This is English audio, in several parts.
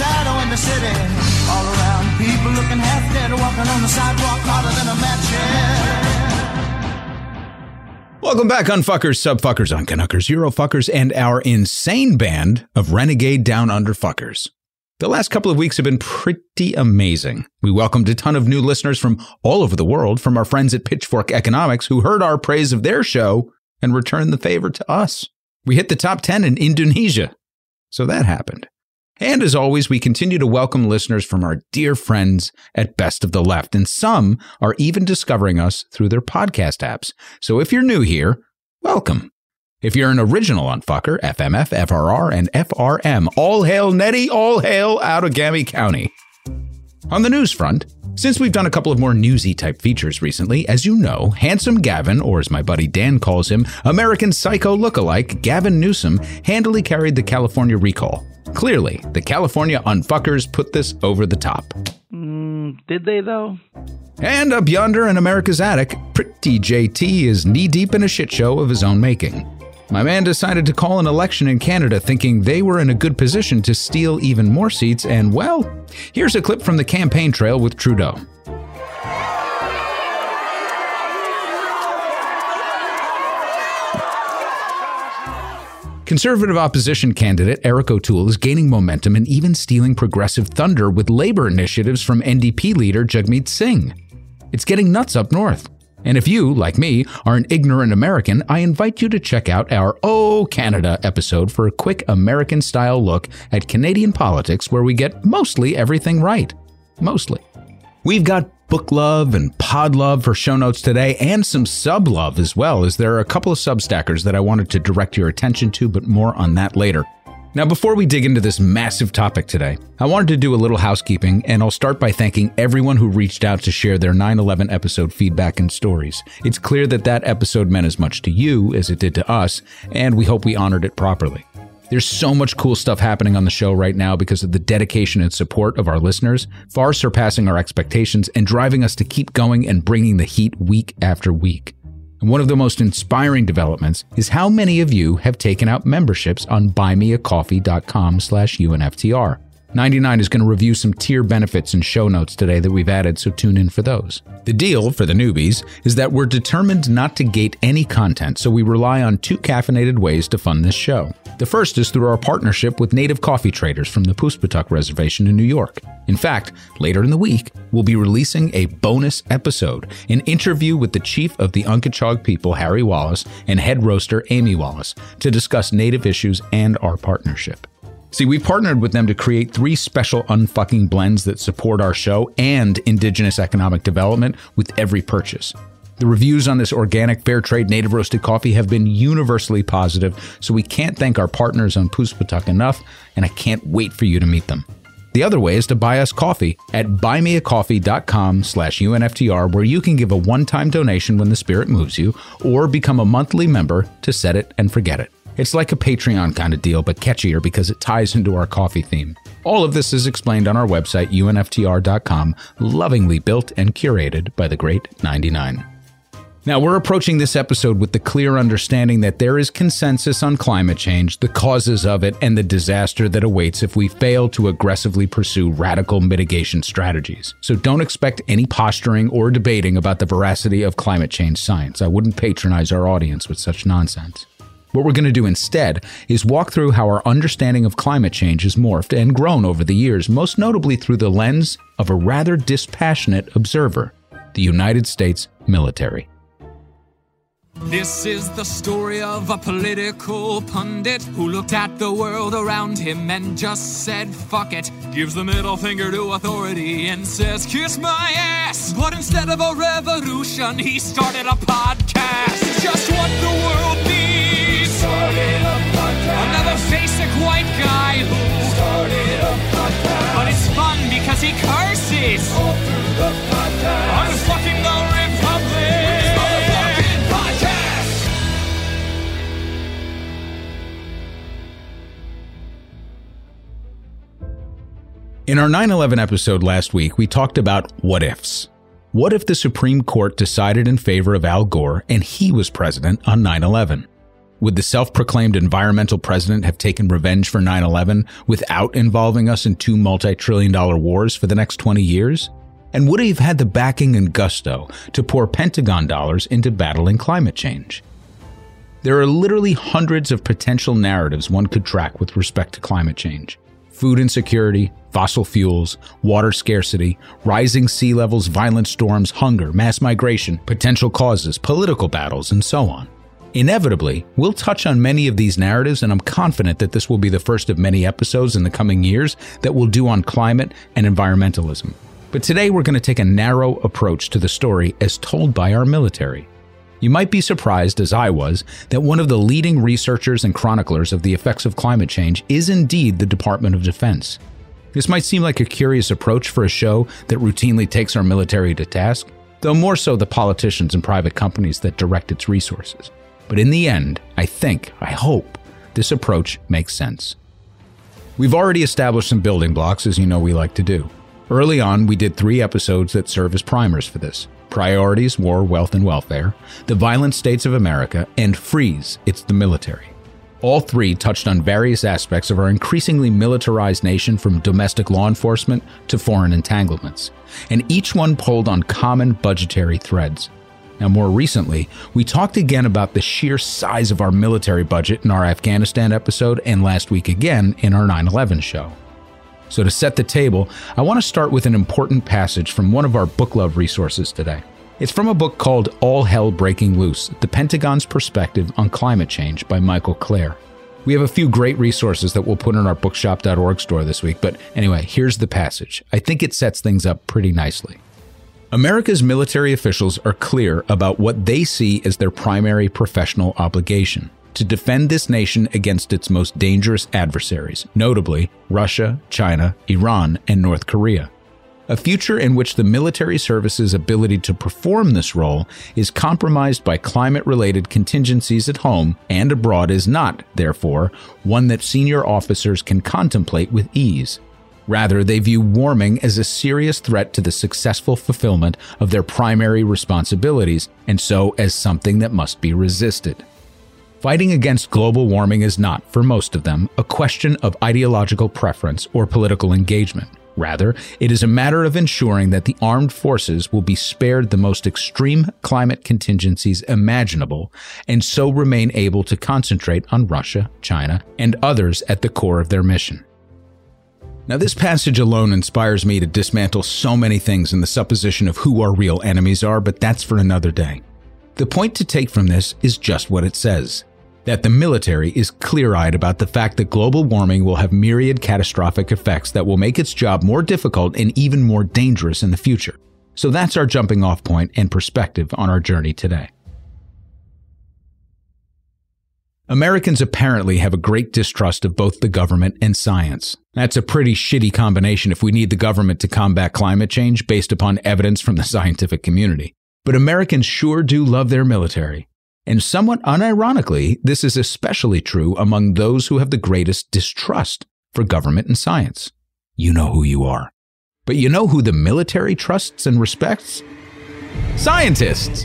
shadow in the city. All around, people looking half dead, walking on the sidewalk harder than a match. Welcome back, unfuckers, subfuckers, uncanuckers, eurofuckers, and our insane band of renegade down under fuckers. The last couple of weeks have been pretty amazing. We welcomed a ton of new listeners from all over the world, from our friends at Pitchfork Economics, who heard our praise of their show and returned the favor to us. We hit the top 10 in Indonesia. So that happened. And as always, we continue to welcome listeners from our dear friends at Best of the Left, and some are even discovering us through their podcast apps. So if you're new here, welcome. If you're an original unfucker, FMF, FRR, and FRM, all hail Nettie, all hail Outagamie County. On the news front, since we've done a couple of more newsy type features recently, as you know, Handsome Gavin, or as my buddy Dan calls him, American Psycho lookalike Gavin Newsom, handily carried the California recall. Clearly, the California unfuckers put this over the top. Mm, did they though? And up yonder in America's attic, pretty JT is knee deep in a shit show of his own making. My man decided to call an election in Canada thinking they were in a good position to steal even more seats, and well, here's a clip from the campaign trail with Trudeau. Conservative opposition candidate Erin O'Toole is gaining momentum and even stealing progressive thunder with labor initiatives from NDP leader Jagmeet Singh. It's getting nuts up north. And if you, like me, are an ignorant American, I invite you to check out our Oh Canada episode for a quick American style look at Canadian politics where we get mostly everything right. Mostly. We've got book love and pod love for show notes today and some sub love as well, as there are a couple of substackers that I wanted to direct your attention to, but more on that later. Now, before we dig into this massive topic today, I wanted to do a little housekeeping, and I'll start by thanking everyone who reached out to share their 9 11 episode feedback and stories. It's clear that that episode meant as much to you as it did to us, and we hope we honored it properly. There's so much cool stuff happening on the show right now because of the dedication and support of our listeners, far surpassing our expectations and driving us to keep going and bringing the heat week after week. And one of the most inspiring developments is how many of you have taken out memberships on buymeacoffee.com slash UNFTR. 99 is going to review some tier benefits and show notes today that we've added, so tune in for those. The deal for the newbies is that we're determined not to gate any content, so we rely on two caffeinated ways to fund this show. The first is through our partnership with native coffee traders from the Poospatuck Reservation in New York. In fact, later in the week, we'll be releasing a bonus episode, an interview with the chief of the Unkechaug people, Harry Wallace, and head roaster, Amy Wallace, to discuss native issues and our partnership. See, we've partnered with them to create three special unfucking blends that support our show and indigenous economic development with every purchase. The reviews on this organic, fair trade, native roasted coffee have been universally positive, so we can't thank our partners on Poospatuck enough, and I can't wait for you to meet them. The other way is to buy us coffee at buymeacoffee.com slash UNFTR, where you can give a one-time donation when the spirit moves you, or become a monthly member to set it and forget it. It's like a Patreon kind of deal, but catchier because it ties into our coffee theme. All of this is explained on our website, unftr.com, lovingly built and curated by the great 99. Now, we're approaching this episode with the clear understanding that there is consensus on climate change, the causes of it, and the disaster that awaits if we fail to aggressively pursue radical mitigation strategies. So don't expect any posturing or debating about the veracity of climate change science. I wouldn't patronize our audience with such nonsense. What we're going to do instead is walk through how our understanding of climate change has morphed and grown over the years, most notably through the lens of a rather dispassionate observer the United States military. This is the story of a political pundit who looked at the world around him and just said, fuck it. Gives the middle finger to authority and says, kiss my ass. But instead of a revolution, he started a podcast. Just what the world needs. Another basic white guy who started a podcast. But it's fun because he curses. All through the podcast. Unfucking the Republic. In our 9 11 episode last week, we talked about what ifs. What if the Supreme Court decided in favor of Al Gore and he was president on 9 11? Would the self proclaimed environmental president have taken revenge for 9 11 without involving us in two multi trillion dollar wars for the next 20 years? And would he have had the backing and gusto to pour Pentagon dollars into battling climate change? There are literally hundreds of potential narratives one could track with respect to climate change food insecurity, fossil fuels, water scarcity, rising sea levels, violent storms, hunger, mass migration, potential causes, political battles, and so on. Inevitably, we'll touch on many of these narratives, and I'm confident that this will be the first of many episodes in the coming years that we'll do on climate and environmentalism. But today we're going to take a narrow approach to the story as told by our military. You might be surprised, as I was, that one of the leading researchers and chroniclers of the effects of climate change is indeed the Department of Defense. This might seem like a curious approach for a show that routinely takes our military to task, though more so the politicians and private companies that direct its resources. But in the end, I think, I hope, this approach makes sense. We've already established some building blocks, as you know we like to do. Early on, we did three episodes that serve as primers for this Priorities, War, Wealth, and Welfare, The Violent States of America, and Freeze, It's the Military. All three touched on various aspects of our increasingly militarized nation from domestic law enforcement to foreign entanglements, and each one pulled on common budgetary threads. Now, more recently, we talked again about the sheer size of our military budget in our Afghanistan episode and last week again in our 9 11 show. So, to set the table, I want to start with an important passage from one of our book love resources today. It's from a book called All Hell Breaking Loose The Pentagon's Perspective on Climate Change by Michael Klare. We have a few great resources that we'll put in our bookshop.org store this week, but anyway, here's the passage. I think it sets things up pretty nicely. America's military officials are clear about what they see as their primary professional obligation to defend this nation against its most dangerous adversaries, notably Russia, China, Iran, and North Korea. A future in which the military service's ability to perform this role is compromised by climate related contingencies at home and abroad is not, therefore, one that senior officers can contemplate with ease. Rather, they view warming as a serious threat to the successful fulfillment of their primary responsibilities, and so as something that must be resisted. Fighting against global warming is not, for most of them, a question of ideological preference or political engagement. Rather, it is a matter of ensuring that the armed forces will be spared the most extreme climate contingencies imaginable and so remain able to concentrate on Russia, China, and others at the core of their mission. Now, this passage alone inspires me to dismantle so many things in the supposition of who our real enemies are, but that's for another day. The point to take from this is just what it says that the military is clear eyed about the fact that global warming will have myriad catastrophic effects that will make its job more difficult and even more dangerous in the future. So that's our jumping off point and perspective on our journey today. Americans apparently have a great distrust of both the government and science. That's a pretty shitty combination if we need the government to combat climate change based upon evidence from the scientific community. But Americans sure do love their military. And somewhat unironically, this is especially true among those who have the greatest distrust for government and science. You know who you are. But you know who the military trusts and respects? Scientists!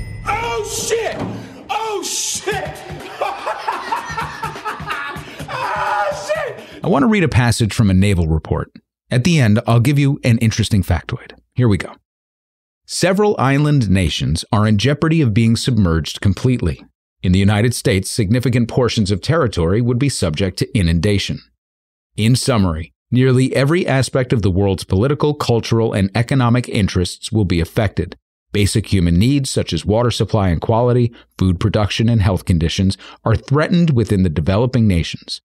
I want to read a passage from a naval report. At the end, I'll give you an interesting factoid. Here we go. Several island nations are in jeopardy of being submerged completely. In the United States, significant portions of territory would be subject to inundation. In summary, nearly every aspect of the world's political, cultural, and economic interests will be affected. Basic human needs such as water supply and quality, food production, and health conditions are threatened within the developing nations.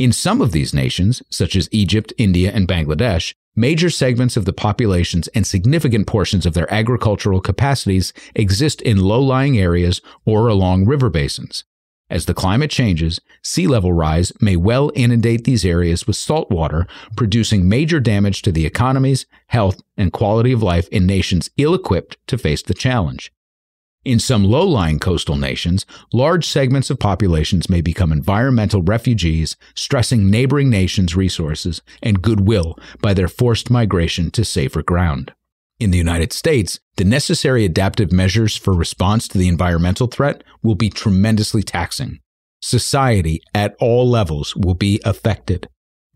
In some of these nations, such as Egypt, India, and Bangladesh, Major segments of the populations and significant portions of their agricultural capacities exist in low lying areas or along river basins. As the climate changes, sea level rise may well inundate these areas with salt water, producing major damage to the economies, health, and quality of life in nations ill equipped to face the challenge. In some low lying coastal nations, large segments of populations may become environmental refugees, stressing neighboring nations' resources and goodwill by their forced migration to safer ground. In the United States, the necessary adaptive measures for response to the environmental threat will be tremendously taxing. Society at all levels will be affected.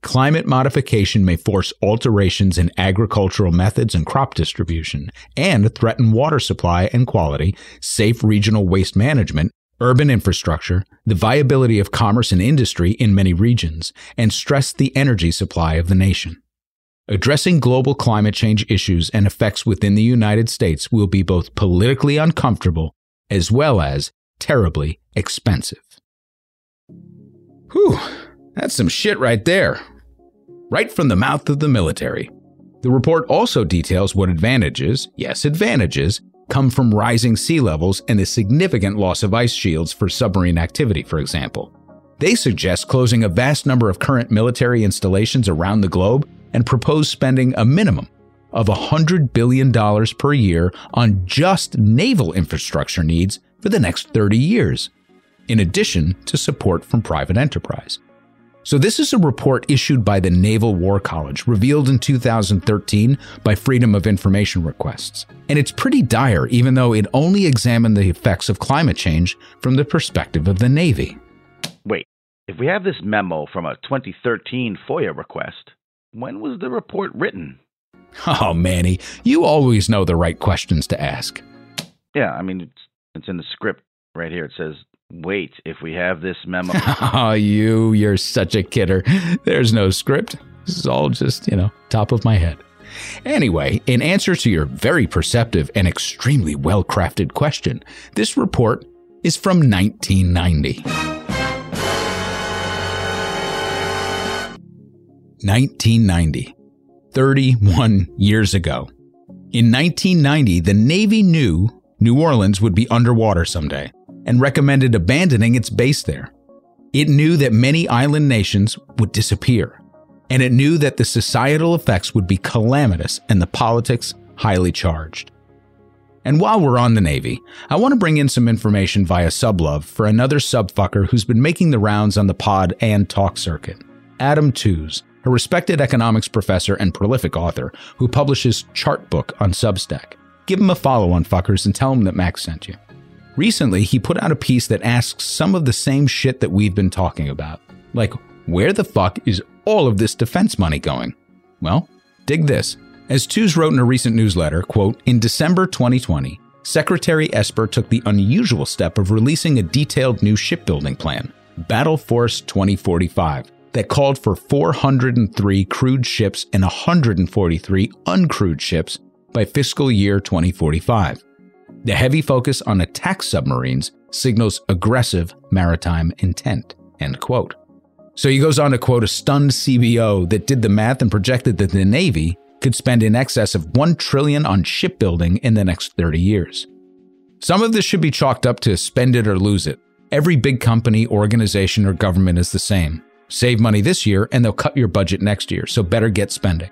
Climate modification may force alterations in agricultural methods and crop distribution, and threaten water supply and quality, safe regional waste management, urban infrastructure, the viability of commerce and industry in many regions, and stress the energy supply of the nation. Addressing global climate change issues and effects within the United States will be both politically uncomfortable as well as terribly expensive. Whew, that's some shit right there. Right from the mouth of the military. The report also details what advantages, yes, advantages, come from rising sea levels and the significant loss of ice shields for submarine activity, for example. They suggest closing a vast number of current military installations around the globe and propose spending a minimum of $100 billion per year on just naval infrastructure needs for the next 30 years, in addition to support from private enterprise. So, this is a report issued by the Naval War College, revealed in 2013 by Freedom of Information requests. And it's pretty dire, even though it only examined the effects of climate change from the perspective of the Navy. Wait, if we have this memo from a 2013 FOIA request, when was the report written? Oh, Manny, you always know the right questions to ask. Yeah, I mean, it's, it's in the script right here. It says wait if we have this memo. oh, you, you're such a kidder. There's no script. This is all just, you know, top of my head. Anyway, in answer to your very perceptive and extremely well crafted question, this report is from 1990. 1990, 31 years ago. In 1990, the Navy knew New Orleans would be underwater someday and recommended abandoning its base there. It knew that many island nations would disappear, and it knew that the societal effects would be calamitous and the politics highly charged. And while we're on the Navy, I want to bring in some information via sublove for another subfucker who's been making the rounds on the pod and talk circuit. Adam Tooze, a respected economics professor and prolific author who publishes Chartbook on Substack. Give him a follow on fuckers and tell him that Max sent you. Recently, he put out a piece that asks some of the same shit that we've been talking about. Like, where the fuck is all of this defense money going? Well, dig this. As Tooze wrote in a recent newsletter, quote, in December 2020, Secretary Esper took the unusual step of releasing a detailed new shipbuilding plan, Battle Force 2045, that called for 403 crewed ships and 143 uncrewed ships by fiscal year 2045. The heavy focus on attack submarines signals aggressive maritime intent. End quote. So he goes on to quote a stunned CBO that did the math and projected that the Navy could spend in excess of 1 trillion on shipbuilding in the next 30 years. Some of this should be chalked up to spend it or lose it. Every big company, organization, or government is the same. Save money this year and they'll cut your budget next year, so better get spending.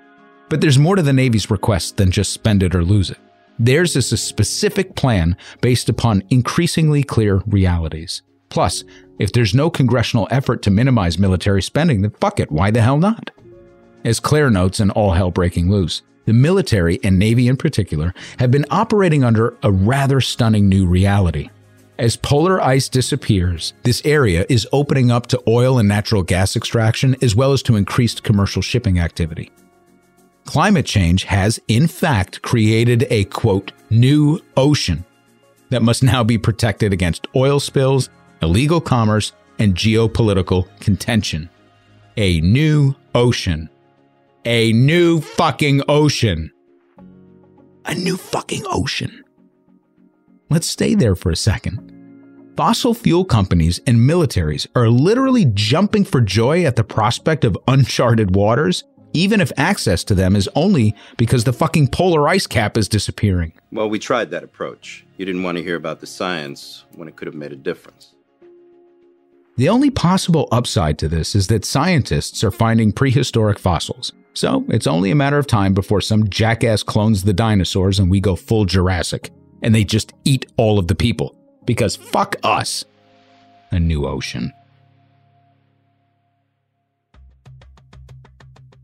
But there's more to the Navy's request than just spend it or lose it. Theirs is a specific plan based upon increasingly clear realities. Plus, if there's no congressional effort to minimize military spending, then fuck it, why the hell not? As Klare notes in All Hell Breaking Loose, the military and Navy in particular have been operating under a rather stunning new reality. As polar ice disappears, this area is opening up to oil and natural gas extraction as well as to increased commercial shipping activity. Climate change has, in fact, created a quote, new ocean that must now be protected against oil spills, illegal commerce, and geopolitical contention. A new ocean. A new fucking ocean. A new fucking ocean. Let's stay there for a second. Fossil fuel companies and militaries are literally jumping for joy at the prospect of uncharted waters even if access to them is only because the fucking polar ice cap is disappearing. Well, we tried that approach. You didn't want to hear about the science when it could have made a difference. The only possible upside to this is that scientists are finding prehistoric fossils. So it's only a matter of time before some jackass clones the dinosaurs and we go full Jurassic. And they just eat all of the people. Because fuck us. A new ocean.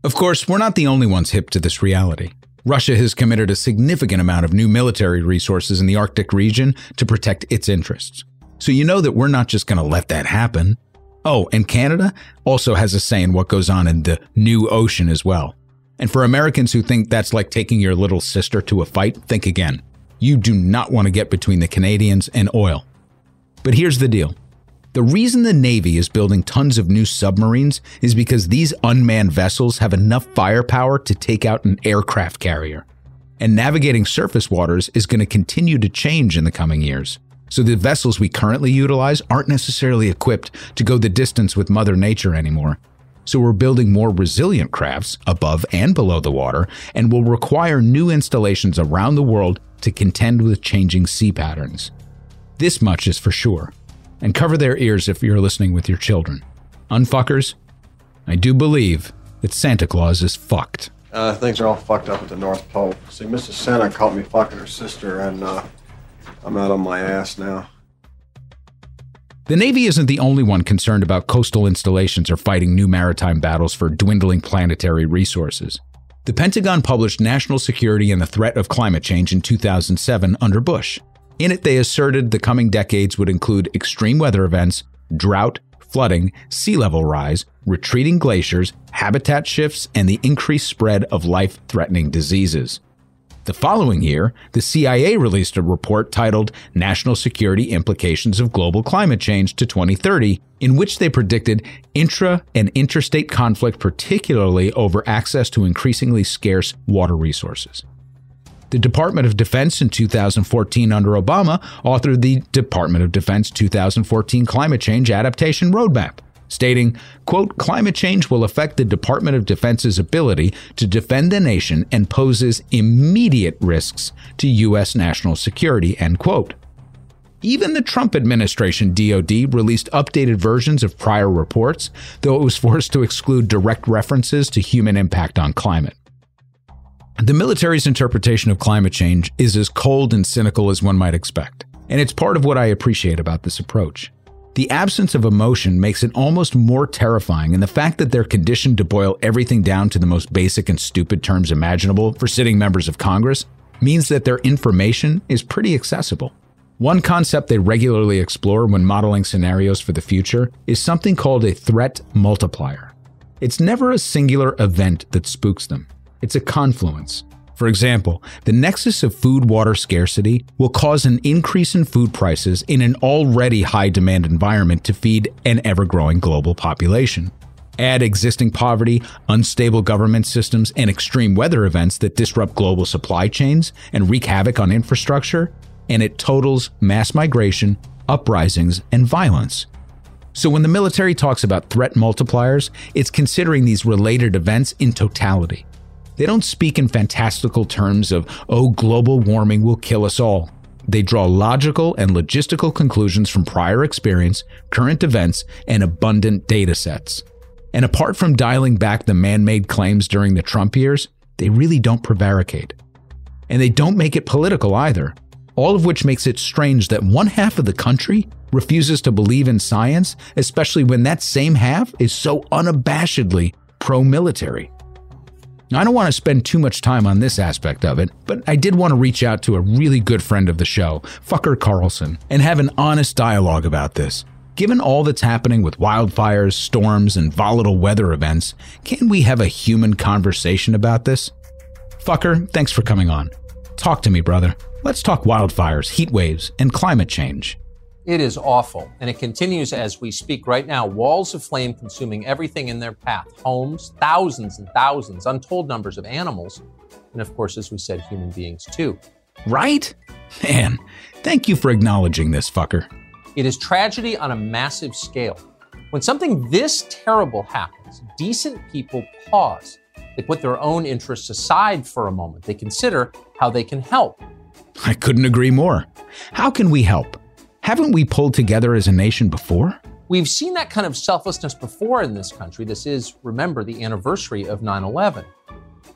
Of course, we're not the only ones hip to this reality. Russia has committed a significant amount of new military resources in the Arctic region to protect its interests. So you know that we're not just going to let that happen. Oh, and Canada also has a say in what goes on in the new ocean as well. And for Americans who think that's like taking your little sister to a fight, think again. You do not want to get between the Canadians and oil. But here's the deal the reason the Navy is building tons of new submarines is because these unmanned vessels have enough firepower to take out an aircraft carrier. And navigating surface waters is going to continue to change in the coming years. So the vessels we currently utilize aren't necessarily equipped to go the distance with Mother Nature anymore. So we're building more resilient crafts above and below the water and will require new installations around the world to contend with changing sea patterns. This much is for sure. And cover their ears if you're listening with your children. Unfuckers, I do believe that Santa Claus is fucked. Uh, things are all fucked up at the North Pole. See, Mrs. Santa caught me fucking her sister, and uh, I'm out on my ass now. The Navy isn't the only one concerned about coastal installations or fighting new maritime battles for dwindling planetary resources. The Pentagon published National Security and the Threat of Climate Change in 2007 under Bush. In it, they asserted the coming decades would include extreme weather events, drought, flooding, sea level rise, retreating glaciers, habitat shifts, and the increased spread of life threatening diseases. The following year, the CIA released a report titled National Security Implications of Global Climate Change to 2030, in which they predicted intra and interstate conflict, particularly over access to increasingly scarce water resources. The Department of Defense in 2014 under Obama authored the Department of Defense 2014 Climate Change Adaptation Roadmap, stating, quote, climate change will affect the Department of Defense's ability to defend the nation and poses immediate risks to U.S. national security, end quote. Even the Trump administration DoD released updated versions of prior reports, though it was forced to exclude direct references to human impact on climate. The military's interpretation of climate change is as cold and cynical as one might expect, and it's part of what I appreciate about this approach. The absence of emotion makes it almost more terrifying, and the fact that they're conditioned to boil everything down to the most basic and stupid terms imaginable for sitting members of Congress means that their information is pretty accessible. One concept they regularly explore when modeling scenarios for the future is something called a threat multiplier. It's never a singular event that spooks them, it's a confluence. For example, the nexus of food water scarcity will cause an increase in food prices in an already high demand environment to feed an ever growing global population. Add existing poverty, unstable government systems, and extreme weather events that disrupt global supply chains and wreak havoc on infrastructure, and it totals mass migration, uprisings, and violence. So when the military talks about threat multipliers, it's considering these related events in totality. They don't speak in fantastical terms of, oh, global warming will kill us all. They draw logical and logistical conclusions from prior experience, current events, and abundant data sets. And apart from dialing back the man made claims during the Trump years, they really don't prevaricate. And they don't make it political either, all of which makes it strange that one half of the country refuses to believe in science, especially when that same half is so unabashedly pro military. I don't want to spend too much time on this aspect of it, but I did want to reach out to a really good friend of the show, Fucker Carlson, and have an honest dialogue about this. Given all that's happening with wildfires, storms, and volatile weather events, can we have a human conversation about this? Fucker, thanks for coming on. Talk to me, brother. Let's talk wildfires, heat waves, and climate change. It is awful, and it continues as we speak right now. Walls of flame consuming everything in their path homes, thousands and thousands, untold numbers of animals, and of course, as we said, human beings too. Right? Man, thank you for acknowledging this, fucker. It is tragedy on a massive scale. When something this terrible happens, decent people pause. They put their own interests aside for a moment. They consider how they can help. I couldn't agree more. How can we help? Haven't we pulled together as a nation before? We've seen that kind of selflessness before in this country. This is, remember, the anniversary of 9 11.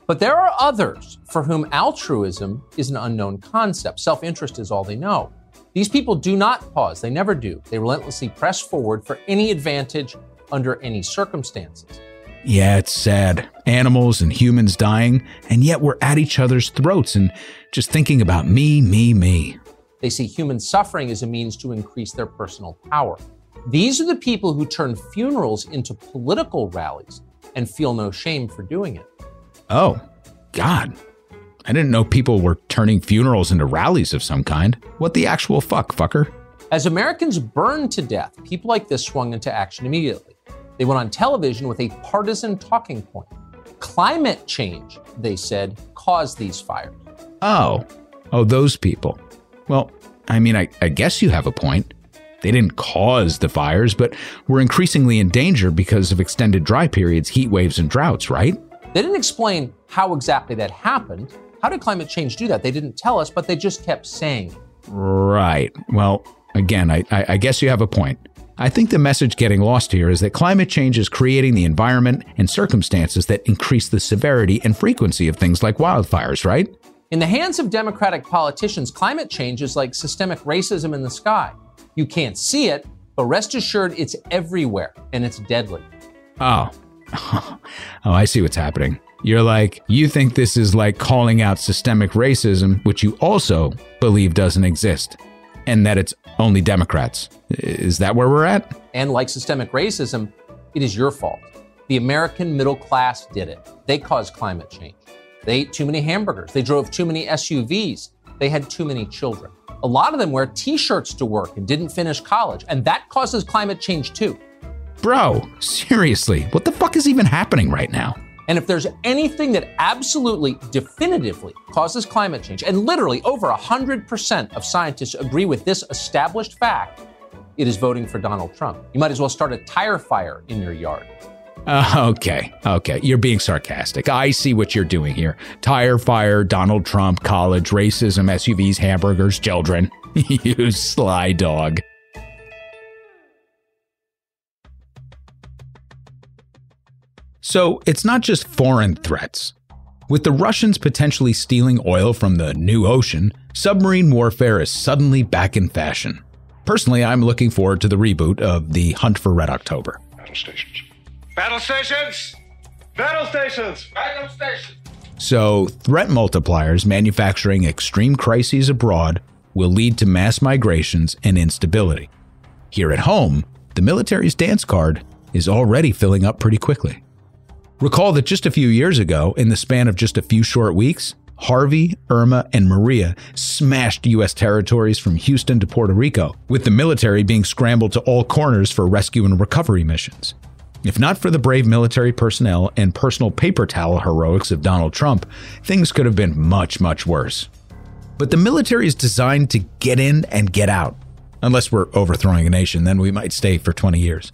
But there are others for whom altruism is an unknown concept. Self interest is all they know. These people do not pause, they never do. They relentlessly press forward for any advantage under any circumstances. Yeah, it's sad. Animals and humans dying, and yet we're at each other's throats and just thinking about me, me, me. They see human suffering as a means to increase their personal power. These are the people who turn funerals into political rallies and feel no shame for doing it. Oh, God. I didn't know people were turning funerals into rallies of some kind. What the actual fuck, fucker? As Americans burned to death, people like this swung into action immediately. They went on television with a partisan talking point. Climate change, they said, caused these fires. Oh. Oh, those people. Well, I mean, I, I guess you have a point. They didn't cause the fires, but were increasingly in danger because of extended dry periods, heat waves, and droughts, right? They didn't explain how exactly that happened. How did climate change do that? They didn't tell us, but they just kept saying it. Right. Well, again, I, I, I guess you have a point. I think the message getting lost here is that climate change is creating the environment and circumstances that increase the severity and frequency of things like wildfires, right? In the hands of Democratic politicians, climate change is like systemic racism in the sky. You can't see it, but rest assured it's everywhere and it's deadly. Oh. oh, I see what's happening. You're like, you think this is like calling out systemic racism, which you also believe doesn't exist, and that it's only Democrats. Is that where we're at? And like systemic racism, it is your fault. The American middle class did it. They caused climate change. They ate too many hamburgers. They drove too many SUVs. They had too many children. A lot of them wear t shirts to work and didn't finish college, and that causes climate change too. Bro, seriously, what the fuck is even happening right now? And if there's anything that absolutely definitively causes climate change, and literally over 100% of scientists agree with this established fact, it is voting for Donald Trump. You might as well start a tire fire in your yard. Uh, okay, okay. You're being sarcastic. I see what you're doing here. Tire fire, Donald Trump, college, racism, SUVs, hamburgers, children. you sly dog. So it's not just foreign threats. With the Russians potentially stealing oil from the new ocean, submarine warfare is suddenly back in fashion. Personally, I'm looking forward to the reboot of The Hunt for Red October. Battle stations. Battle stations! Battle stations! Battle stations! So, threat multipliers manufacturing extreme crises abroad will lead to mass migrations and instability. Here at home, the military's dance card is already filling up pretty quickly. Recall that just a few years ago, in the span of just a few short weeks, Harvey, Irma, and Maria smashed U.S. territories from Houston to Puerto Rico, with the military being scrambled to all corners for rescue and recovery missions. If not for the brave military personnel and personal paper towel heroics of Donald Trump, things could have been much, much worse. But the military is designed to get in and get out. Unless we're overthrowing a nation, then we might stay for 20 years.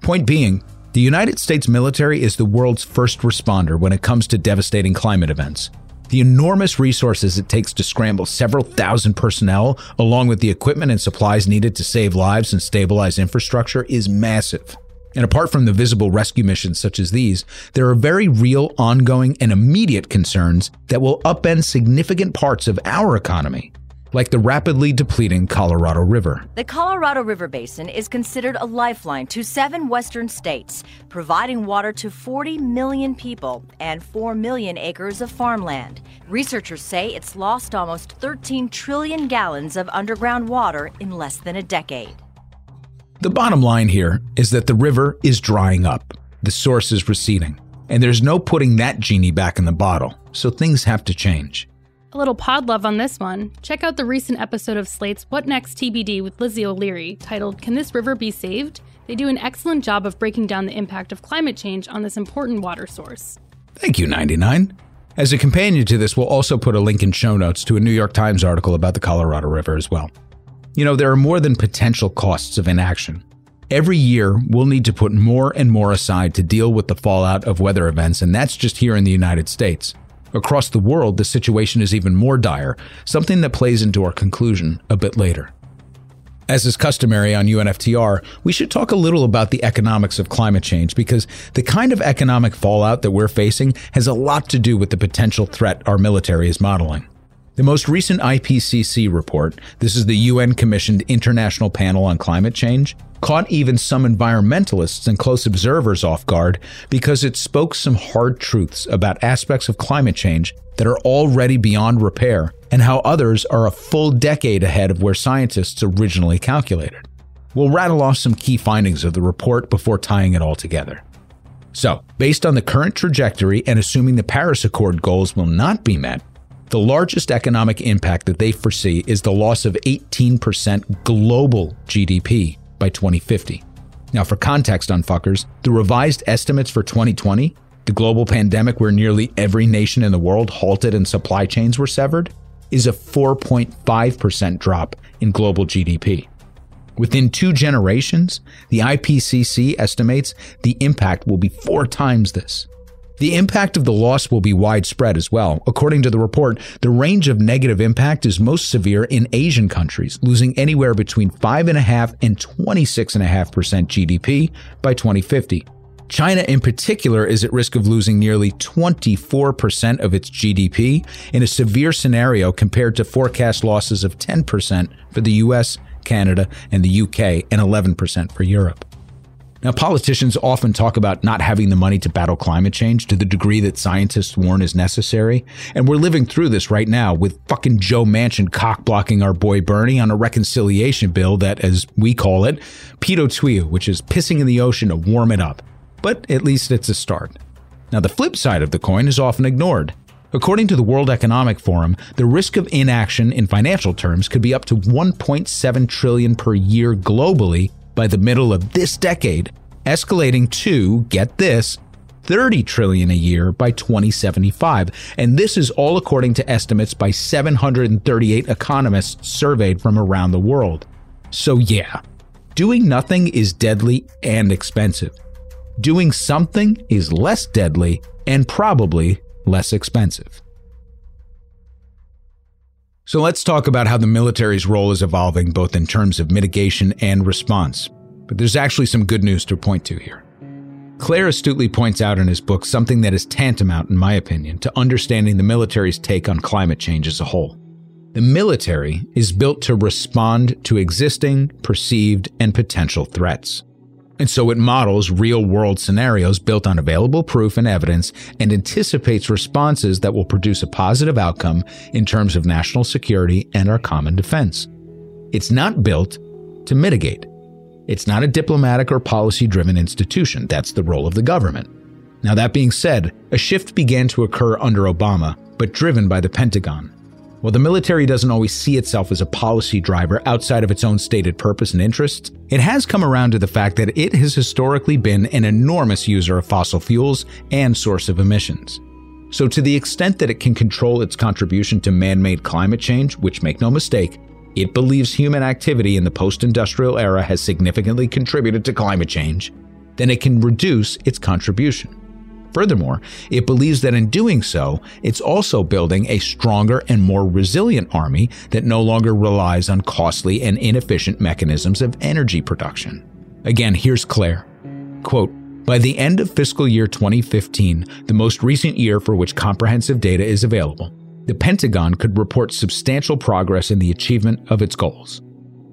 Point being, the United States military is the world's first responder when it comes to devastating climate events. The enormous resources it takes to scramble several thousand personnel, along with the equipment and supplies needed to save lives and stabilize infrastructure, is massive. And apart from the visible rescue missions such as these, there are very real, ongoing, and immediate concerns that will upend significant parts of our economy, like the rapidly depleting Colorado River. The Colorado River Basin is considered a lifeline to seven western states, providing water to 40 million people and 4 million acres of farmland. Researchers say it's lost almost 13 trillion gallons of underground water in less than a decade. The bottom line here is that the river is drying up, the source is receding, and there's no putting that genie back in the bottle, so things have to change. A little pod love on this one. Check out the recent episode of Slate's What Next TBD with Lizzie O'Leary, titled Can This River Be Saved? They do an excellent job of breaking down the impact of climate change on this important water source. Thank you, 99. As a companion to this, we'll also put a link in show notes to a New York Times article about the Colorado River as well. You know, there are more than potential costs of inaction. Every year, we'll need to put more and more aside to deal with the fallout of weather events, and that's just here in the United States. Across the world, the situation is even more dire, something that plays into our conclusion a bit later. As is customary on UNFTR, we should talk a little about the economics of climate change because the kind of economic fallout that we're facing has a lot to do with the potential threat our military is modeling. The most recent IPCC report, this is the UN commissioned International Panel on Climate Change, caught even some environmentalists and close observers off guard because it spoke some hard truths about aspects of climate change that are already beyond repair and how others are a full decade ahead of where scientists originally calculated. We'll rattle off some key findings of the report before tying it all together. So, based on the current trajectory and assuming the Paris Accord goals will not be met, the largest economic impact that they foresee is the loss of 18% global GDP by 2050. Now, for context on fuckers, the revised estimates for 2020, the global pandemic where nearly every nation in the world halted and supply chains were severed, is a 4.5% drop in global GDP. Within two generations, the IPCC estimates the impact will be four times this. The impact of the loss will be widespread as well. According to the report, the range of negative impact is most severe in Asian countries, losing anywhere between 5.5 and 26.5% GDP by 2050. China, in particular, is at risk of losing nearly 24% of its GDP in a severe scenario compared to forecast losses of 10% for the US, Canada, and the UK, and 11% for Europe. Now, politicians often talk about not having the money to battle climate change to the degree that scientists warn is necessary. And we're living through this right now with fucking Joe Manchin cock blocking our boy Bernie on a reconciliation bill that, as we call it, Pito Tuyo, which is pissing in the ocean to warm it up. But at least it's a start. Now, the flip side of the coin is often ignored. According to the World Economic Forum, the risk of inaction in financial terms could be up to 1.7 trillion per year globally by the middle of this decade, escalating to, get this, 30 trillion a year by 2075. And this is all according to estimates by 738 economists surveyed from around the world. So yeah, doing nothing is deadly and expensive. Doing something is less deadly and probably less expensive. So let's talk about how the military's role is evolving both in terms of mitigation and response. But there's actually some good news to point to here. Klare astutely points out in his book something that is tantamount, in my opinion, to understanding the military's take on climate change as a whole. The military is built to respond to existing, perceived, and potential threats. And so it models real world scenarios built on available proof and evidence and anticipates responses that will produce a positive outcome in terms of national security and our common defense. It's not built to mitigate. It's not a diplomatic or policy driven institution. That's the role of the government. Now, that being said, a shift began to occur under Obama, but driven by the Pentagon. While the military doesn't always see itself as a policy driver outside of its own stated purpose and interests, it has come around to the fact that it has historically been an enormous user of fossil fuels and source of emissions. So, to the extent that it can control its contribution to man made climate change, which make no mistake, it believes human activity in the post industrial era has significantly contributed to climate change, then it can reduce its contribution. Furthermore, it believes that in doing so, it's also building a stronger and more resilient army that no longer relies on costly and inefficient mechanisms of energy production. Again, here's Klare. Quote, by the end of fiscal year 2015, the most recent year for which comprehensive data is available, the Pentagon could report substantial progress in the achievement of its goals.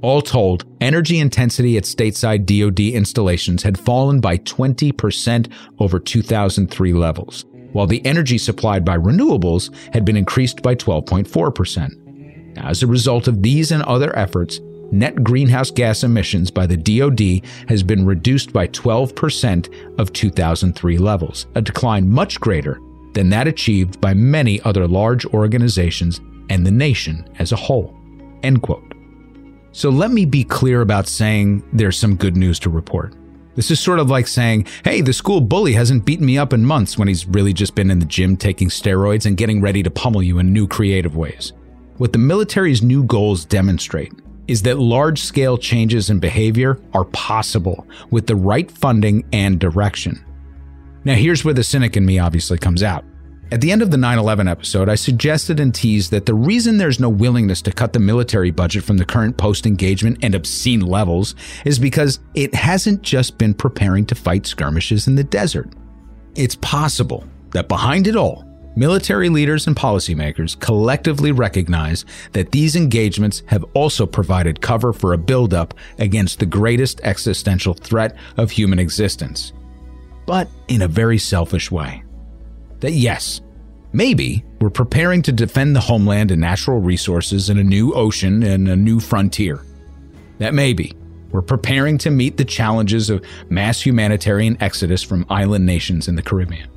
All told, energy intensity at stateside DoD installations had fallen by 20% over 2003 levels, while the energy supplied by renewables had been increased by 12.4%. As a result of these and other efforts, net greenhouse gas emissions by the DoD has been reduced by 12% of 2003 levels, a decline much greater than that achieved by many other large organizations and the nation as a whole. End quote. So let me be clear about saying there's some good news to report. This is sort of like saying, hey, the school bully hasn't beaten me up in months when he's really just been in the gym taking steroids and getting ready to pummel you in new creative ways. What the military's new goals demonstrate is that large scale changes in behavior are possible with the right funding and direction. Now, here's where the cynic in me obviously comes out. At the end of the 9 11 episode, I suggested and teased that the reason there's no willingness to cut the military budget from the current post engagement and obscene levels is because it hasn't just been preparing to fight skirmishes in the desert. It's possible that behind it all, military leaders and policymakers collectively recognize that these engagements have also provided cover for a buildup against the greatest existential threat of human existence but in a very selfish way. That yes, maybe we're preparing to defend the homeland and natural resources in a new ocean and a new frontier. That maybe, We're preparing to meet the challenges of mass humanitarian exodus from island nations in the Caribbean.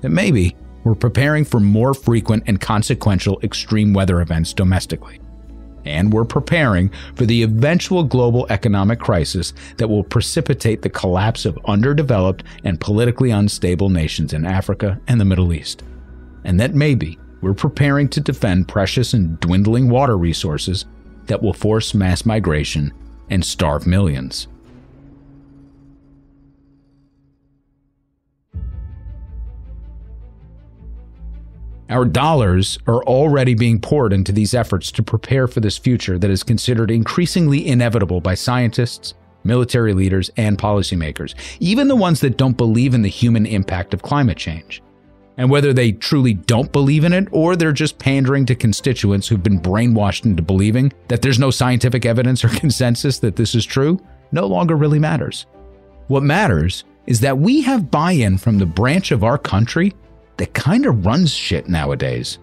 That maybe we're preparing for more frequent and consequential extreme weather events domestically. And we're preparing for the eventual global economic crisis that will precipitate the collapse of underdeveloped and politically unstable nations in Africa and the Middle East. And that maybe we're preparing to defend precious and dwindling water resources that will force mass migration and starve millions. Our dollars are already being poured into these efforts to prepare for this future that is considered increasingly inevitable by scientists, military leaders, and policymakers, even the ones that don't believe in the human impact of climate change. And whether they truly don't believe in it or they're just pandering to constituents who've been brainwashed into believing that there's no scientific evidence or consensus that this is true, no longer really matters. What matters is that we have buy in from the branch of our country that kind of runs shit nowadays.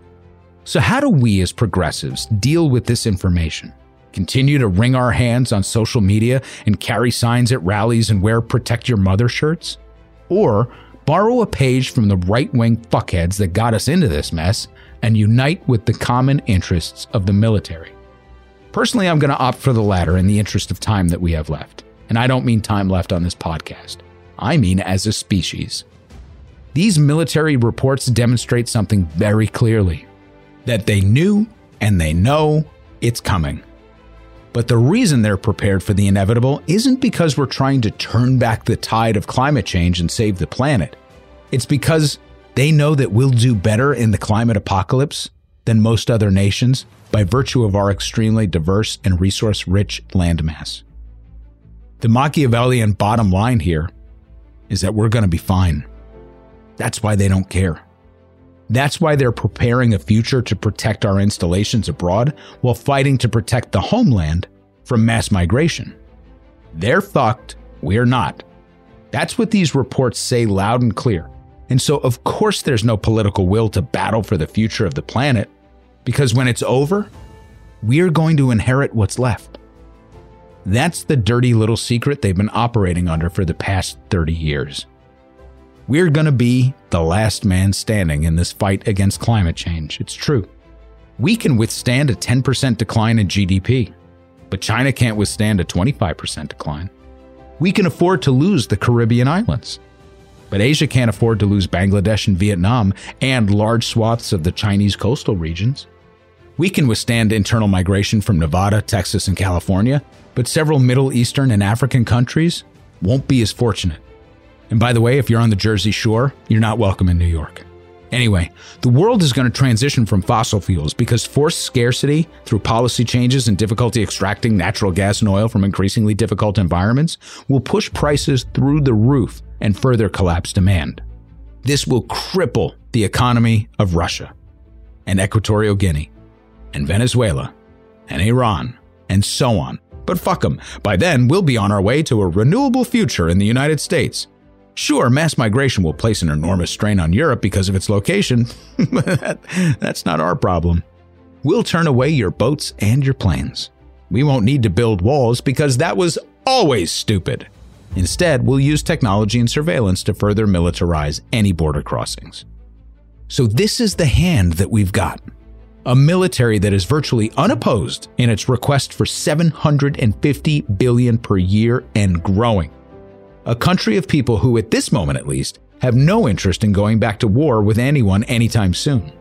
So, how do we as progressives deal with this information? Continue to wring our hands on social media and carry signs at rallies and wear Protect Your Mother shirts? Or borrow a page from the right wing fuckheads that got us into this mess and unite with the common interests of the military? Personally, I'm going to opt for the latter in the interest of time that we have left. And I don't mean time left on this podcast, I mean as a species. These military reports demonstrate something very clearly that they knew and they know it's coming. But the reason they're prepared for the inevitable isn't because we're trying to turn back the tide of climate change and save the planet. It's because they know that we'll do better in the climate apocalypse than most other nations by virtue of our extremely diverse and resource rich landmass. The Machiavellian bottom line here is that we're going to be fine. That's why they don't care. That's why they're preparing a future to protect our installations abroad while fighting to protect the homeland from mass migration. They're fucked, we're not. That's what these reports say loud and clear. And so, of course, there's no political will to battle for the future of the planet, because when it's over, we're going to inherit what's left. That's the dirty little secret they've been operating under for the past 30 years. We're going to be the last man standing in this fight against climate change. It's true. We can withstand a 10% decline in GDP, but China can't withstand a 25% decline. We can afford to lose the Caribbean islands, but Asia can't afford to lose Bangladesh and Vietnam and large swaths of the Chinese coastal regions. We can withstand internal migration from Nevada, Texas, and California, but several Middle Eastern and African countries won't be as fortunate. And by the way, if you're on the Jersey Shore, you're not welcome in New York. Anyway, the world is going to transition from fossil fuels because forced scarcity through policy changes and difficulty extracting natural gas and oil from increasingly difficult environments will push prices through the roof and further collapse demand. This will cripple the economy of Russia and Equatorial Guinea and Venezuela and Iran and so on. But fuck them. By then, we'll be on our way to a renewable future in the United States Sure, mass migration will place an enormous strain on Europe because of its location, but that's not our problem. We'll turn away your boats and your planes. We won't need to build walls because that was always stupid. Instead, we'll use technology and surveillance to further militarize any border crossings. So, this is the hand that we've got a military that is virtually unopposed in its request for 750 billion per year and growing a country of people who, at this moment at least, have no interest in going back to war with anyone anytime soon.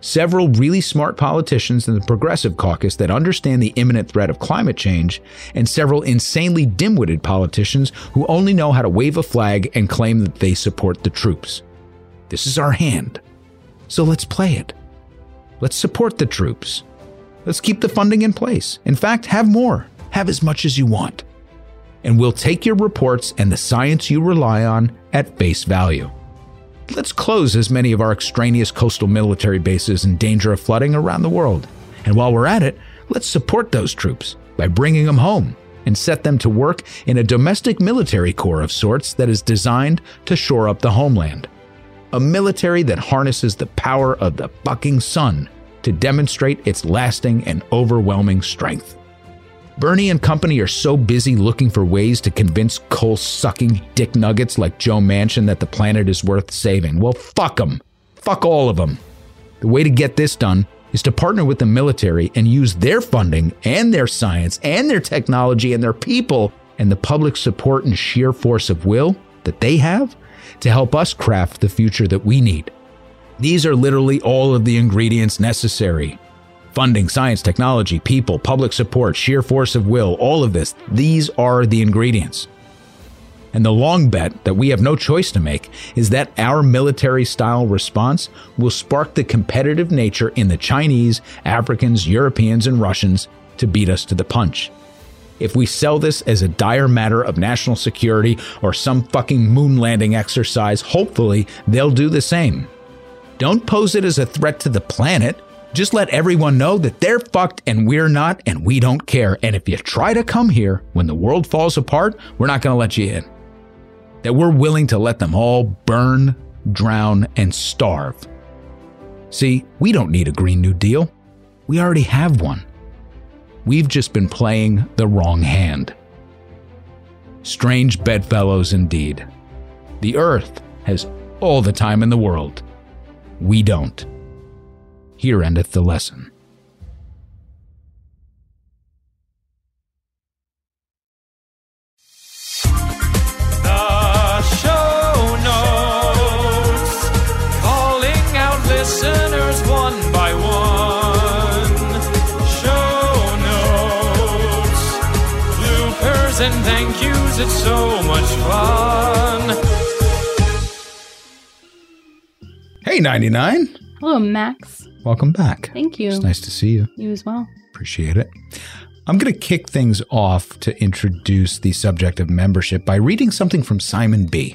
Several really smart politicians in the Progressive Caucus that understand the imminent threat of climate change, and several insanely dim witted politicians who only know how to wave a flag and claim that they support the troops. This is our hand. So let's play it. Let's support the troops. Let's keep the funding in place. In fact, have more. Have as much as you want and we'll take your reports and the science you rely on at face value. Let's close as many of our extraneous coastal military bases in danger of flooding around the world. And while we're at it, let's support those troops by bringing them home and set them to work in a domestic military corps of sorts that is designed to shore up the homeland. A military that harnesses the power of the fucking sun to demonstrate its lasting and overwhelming strength. Bernie and company are so busy looking for ways to convince coal sucking dick nuggets like Joe Manchin that the planet is worth saving. Well, fuck them. Fuck all of them. The way to get this done is to partner with the military and use their funding and their science and their technology and their people and the public support and sheer force of will that they have to help us craft the future that we need. These are literally all of the ingredients necessary funding, science, technology, people, public support, sheer force of will, all of this. These are the ingredients. And the long bet that we have no choice to make is that our military style response will spark the competitive nature in the Chinese, Africans, Europeans, and Russians to beat us to the punch. If we sell this as a dire matter of national security or some fucking moon landing exercise, hopefully they'll do the same. Don't pose it as a threat to the planet. Just let everyone know that they're fucked and we're not, and we don't care. And if you try to come here when the world falls apart, we're not going to let you in. That we're willing to let them all burn, drown, and starve. See, we don't need a Green New Deal. We already have one. We've just been playing the wrong hand. Strange bedfellows indeed. The Earth has all the time in the world. We don't. Here endeth the lesson. The show notes, calling out listeners one by one. Show notes, bloopers and thank yous, it's so much fun. Hey, 99. Hello, Max. Welcome back. Thank you. It's nice to see you. You as well. Appreciate it. I'm going to kick things off to introduce the subject of membership by reading something from Simon B.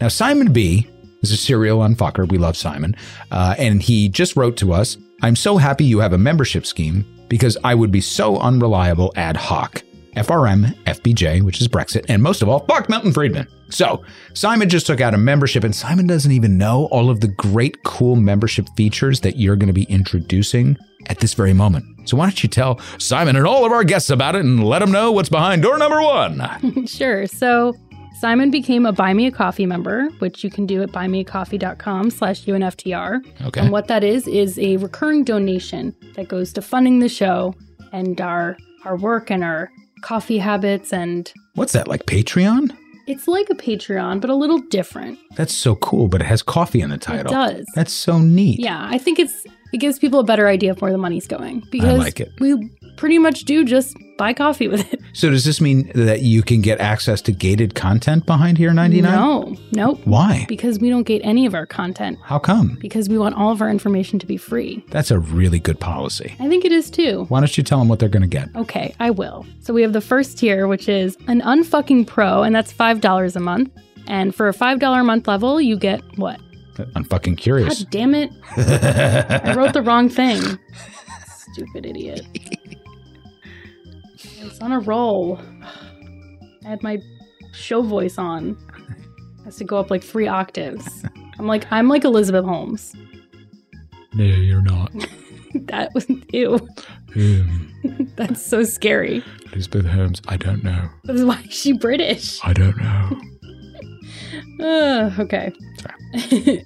Now, Simon B is a serial unfucker. We love Simon. Uh, and he just wrote to us I'm so happy you have a membership scheme because I would be so unreliable ad hoc. FRM, FBJ, which is Brexit, and most of all, fuck Milton Friedman. So, Simon just took out a membership, and Simon doesn't even know all of the great, cool membership features that you're going to be introducing at this very moment. So, why don't you tell Simon and all of our guests about it and let them know what's behind door number one? sure. So Simon became a Buy Me a Coffee member, which you can do at buymeacoffee.com slash UNFTR. Okay. And what that is, is a recurring donation that goes to funding the show and our our work and our coffee habits and What's that, like Patreon? it's like a Patreon, but a little different. That's so cool, but it has coffee in the title. It does. That's so neat. Yeah, I think it's it gives people a better idea of where the money's going because like it. we pretty much do just buy coffee with it. So, does this mean that you can get access to gated content behind here 99? No, nope. Why? Because we don't gate any of our content How come? because we want all of our information to be free. That's a really good policy. I think it is too. Why don't you tell them what they're going to get? Okay, I will. So we have the first tier, which is an unfucking pro, and that's $5 a month. And for a $5 a month level, you get what? I'm fucking curious. God damn it. I wrote the wrong thing. Stupid idiot. It's on a roll. I had my show voice on. It Has to go up like three octaves. I'm like I'm like Elizabeth Holmes. No, you're not. That was ew. Um, That's so scary. Elizabeth Holmes, I don't know. That's why is she British. I don't know. Uh, okay.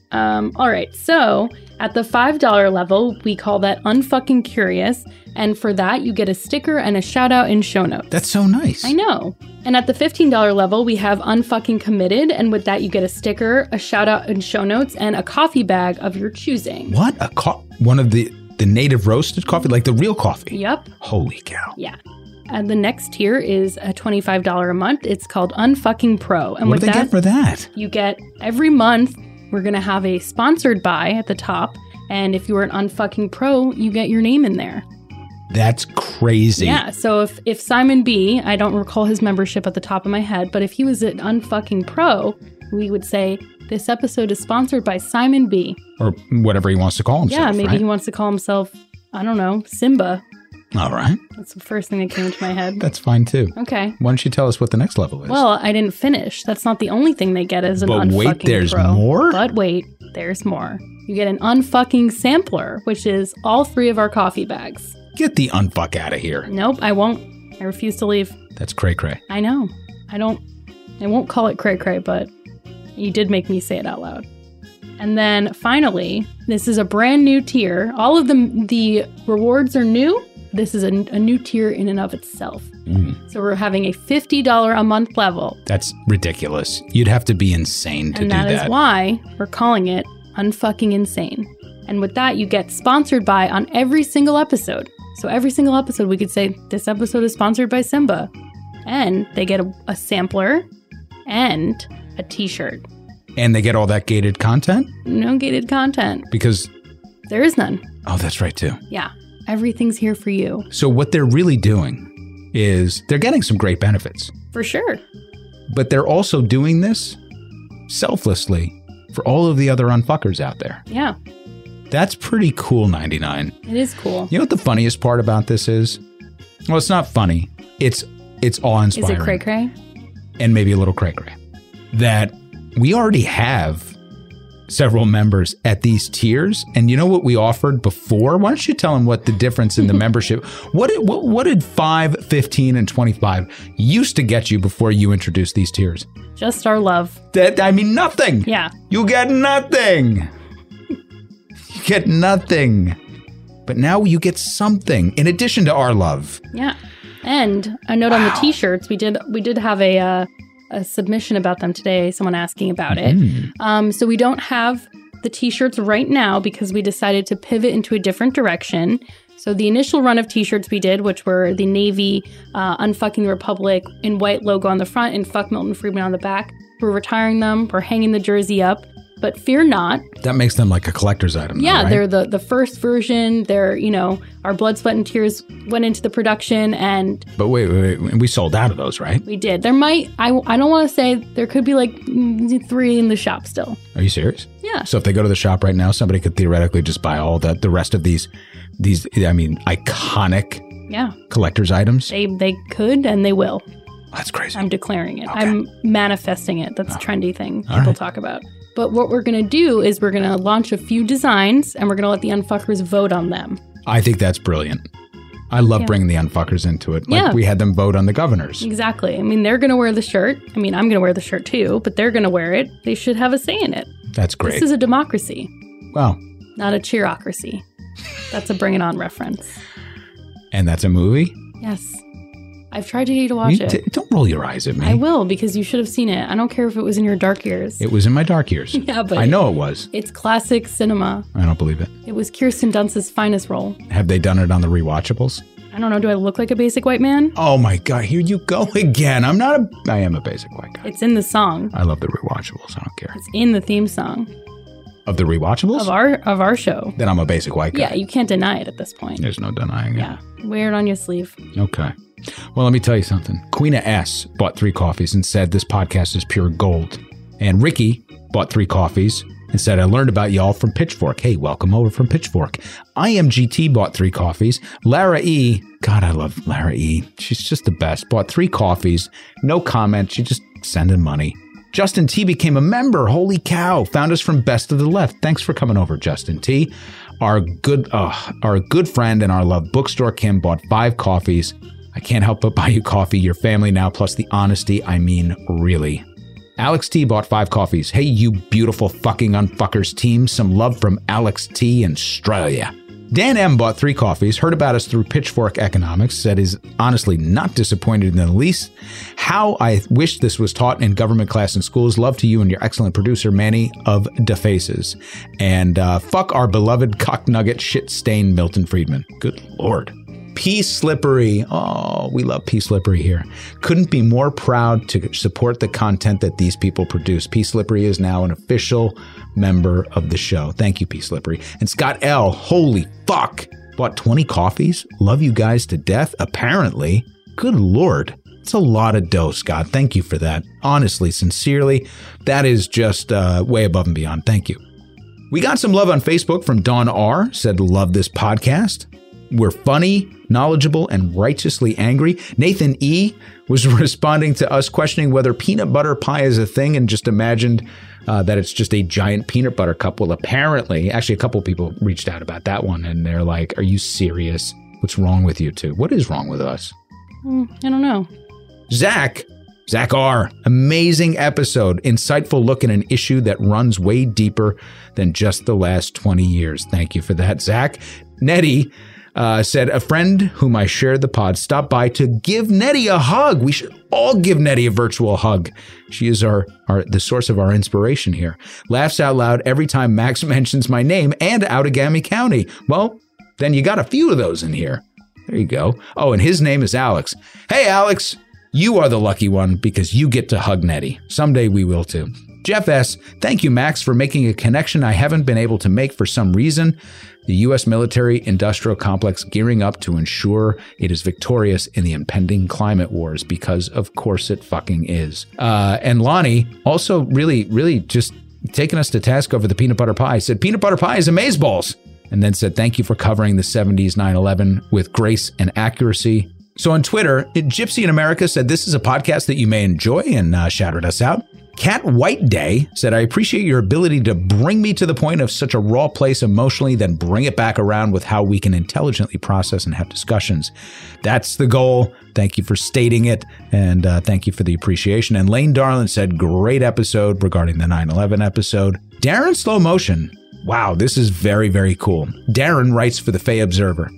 um, all right. So at the $5 level, we call that unfucking curious. And for that, you get a sticker and a shout out in show notes. That's so nice. I know. And at the $15 level, we have unfucking committed. And with that, you get a sticker, a shout out in show notes, and a coffee bag of your choosing. What? A co- one of the the native roasted coffee, like the real coffee. Yep. Holy cow! Yeah. And the next tier is a $25 a month. It's called Unfucking Pro. And what with do they that, get for that? you get every month we're going to have a sponsored buy at the top and if you're an unfucking pro you get your name in there That's crazy. yeah so if if simon b i don't recall his membership at the top of my head but if he was an unfucking pro we would say this episode is sponsored by simon b Or whatever he wants to call himself. yeah maybe right? he wants to call himself i don't know simba All right. that's the first thing that came into my head That's fine too. okay Why don't you tell us what the next level is? well i didn't finish that's not the only thing they get as an But unfucking wait, there's pro. more? but wait there's more you get an unfucking sampler which is all three of our coffee bags Get the unfuck out of here. nope i won't I refuse to leave. That's cray cray. I know. I don't. I won't call it cray cray, but you did make me say it out loud. And then finally, this is a brand new tier. All of the the rewards are new. This is a, a new tier in and of itself. Mm, So we're having a fifty dollar a month level, that's ridiculous. You'd have to be insane to and do that. that is why we're calling it unfucking insane. And with that, you get sponsored by on every single episode. So every single episode, we could say this episode is sponsored by Simba, and they get a, a sampler and a T-shirt. and they get all that gated content No gated content. because, There is none. oh, that's right too. Yeah, everything's here for you So what they're really doing is they're getting some great benefits, for sure. but they're also doing this selflessly for all of the other unfuckers out there. Yeah, That's pretty cool, 99. it is cool. You know what the funniest part about this is? Well, it's not funny. It's it's awe inspiring. Is it cray cray? and maybe a little cray cray. That we already have several members at these tiers. And you know what we offered before? Why don't you tell them what the difference in the membership? What did, what, what did 5, 15, and 25 used to get you before you introduced these tiers? Just our love. That I mean nothing. Yeah, You get nothing. You get nothing. But now you get something in addition to our love. yeah. And a note on the T-shirts. We did we did have a uh, a submission about them today. Someone asking about it. Um, so we don't have the T-shirts right now because we decided to pivot into a different direction. So the initial run of T-shirts we did, which were the navy uh, "Unfucking the Republic" in white logo on the front and "Fuck Milton Friedman" on the back, we're retiring them. We're hanging the jersey up. But fear not, That makes them like a collector's item. though, yeah, right? they're the the first version. They're you know our blood, sweat, and tears went into the production, and But wait, wait, wait, we sold out of those, right? we did. There might I I don't want to say there could be like three in the shop still. Are you serious? Yeah, So if they go to the shop right now, somebody could theoretically just buy all the the rest of these these I mean iconic yeah, collector's items. they they could and they will. That's crazy. I'm declaring it. Okay. I'm manifesting it. That's a uh-huh. trendy thing people right. talk about. But what we're gonna do is we're gonna launch a few designs, and we're gonna let the unfuckers vote on them. I think that's brilliant. I love Yeah. bringing the unfuckers into it. Like Yeah. we had them vote on the governors. Exactly. I mean, they're gonna wear the shirt. I mean, I'm gonna wear the shirt too, but they're gonna wear it. They should have a say in it. That's great. This is a democracy, wow. not a cheerocracy. That's a Bring It On reference. And that's a movie? Yes. I've tried to get you to watch You it. don't roll your eyes at me. I will because you should have seen it. I don't care if it was in your dark years. It was in my dark years. Yeah, but- I know it was. It's classic cinema. I don't believe it. It was Kirsten Dunst's finest role. Have they done it on the rewatchables? I don't know. Do I look like a basic white man? Oh my god, here you go again. I'm not a I am a basic white guy. It's in the song. I love the rewatchables. I don't care. It's in the theme song Of the rewatchables? of our of our show. then I'm a basic white guy. Yeah, you can't deny it at this point. There's no denying it. Yeah, wear it on your sleeve. Okay. Well, let me tell you something. Queen of S bought three coffees and said this podcast is pure gold. And Ricky bought three coffees and said, I learned about y'all from Pitchfork. Hey, welcome over from Pitchfork. IMGT bought three coffees. Lara E, God, I love Lara E. She's just the best. Bought three coffees. No comment. She just sending money. Justin T became a member. Holy cow. Found us from Best of the Left. Thanks for coming over, Justin T. Our good uh, our good friend and our love bookstore Kim bought five coffees. I can't help but buy you coffee, your family now, plus the honesty. I mean, really. Alex T bought five coffees. Hey, you beautiful fucking unfuckers team. Some love from Alex T in Australia. Dan M bought three coffees, heard about us through Pitchfork Economics, said he's honestly not disappointed in the least. How I wish this was taught in government class in schools. Love to you and your excellent producer, Manny of DeFaces. And uh, fuck our beloved cock nugget shit stained Milton Friedman. Good lord. P Slippery. Oh, we love P Slippery here. Couldn't be more proud to support the content that these people produce. P Slippery is now an official member of the show. Thank you, P Slippery. And Scott L. Holy fuck. Bought 20 coffees. Love you guys to death, apparently. Good lord. It's a lot of dough, Scott. Thank you for that. Honestly, sincerely, that is just uh, way above and beyond. Thank you. We got some love on Facebook from Don R. Said, Love this podcast. We're funny, knowledgeable, and righteously angry. Nathan E. was responding to us questioning whether peanut butter pie is a thing and just imagined uh, that it's just a giant peanut butter cup. Well, apparently, actually, a couple people reached out about that one and they're like, Are you serious? What's wrong with you two? What is wrong with us? Mm, I don't know. Zach, Zach R. Amazing episode. Insightful look at an issue that runs way deeper than just the last 20 years. Thank you for that, Zach. Nettie uh, said, A friend whom I shared the pod stopped by to give Nettie a hug. We should all give Nettie a virtual hug. She is our, our the source of our inspiration here. Laughs out loud every time Max mentions my name and Outagamie County. Well, then you got a few of those in here. There you go. Oh, and his name is Alex. Hey, Alex, you are the lucky one because you get to hug Nettie. Someday we will too. Jeff S., thank you, Max, for making a connection I haven't been able to make for some reason. The U.S. military industrial complex gearing up to ensure it is victorious in the impending climate wars because, of course, it fucking is. Uh, and Lonnie also really, really just taking us to task over the peanut butter pie said, Peanut butter pie is amazeballs. And then said, Thank you for covering the 70s 9 11 with grace and accuracy. So on Twitter, Gypsy in America said, This is a podcast that you may enjoy and uh, shouted us out. Cat White Day said, I appreciate your ability to bring me to the point of such a raw place emotionally, then bring it back around with how we can intelligently process and have discussions. That's the goal. Thank you for stating it, and uh, thank you for the appreciation. And Lane Darlin said, Great episode regarding the 9 11 episode. Darren Slow Motion. Wow, this is very, very cool. Darren writes for the Fay Observer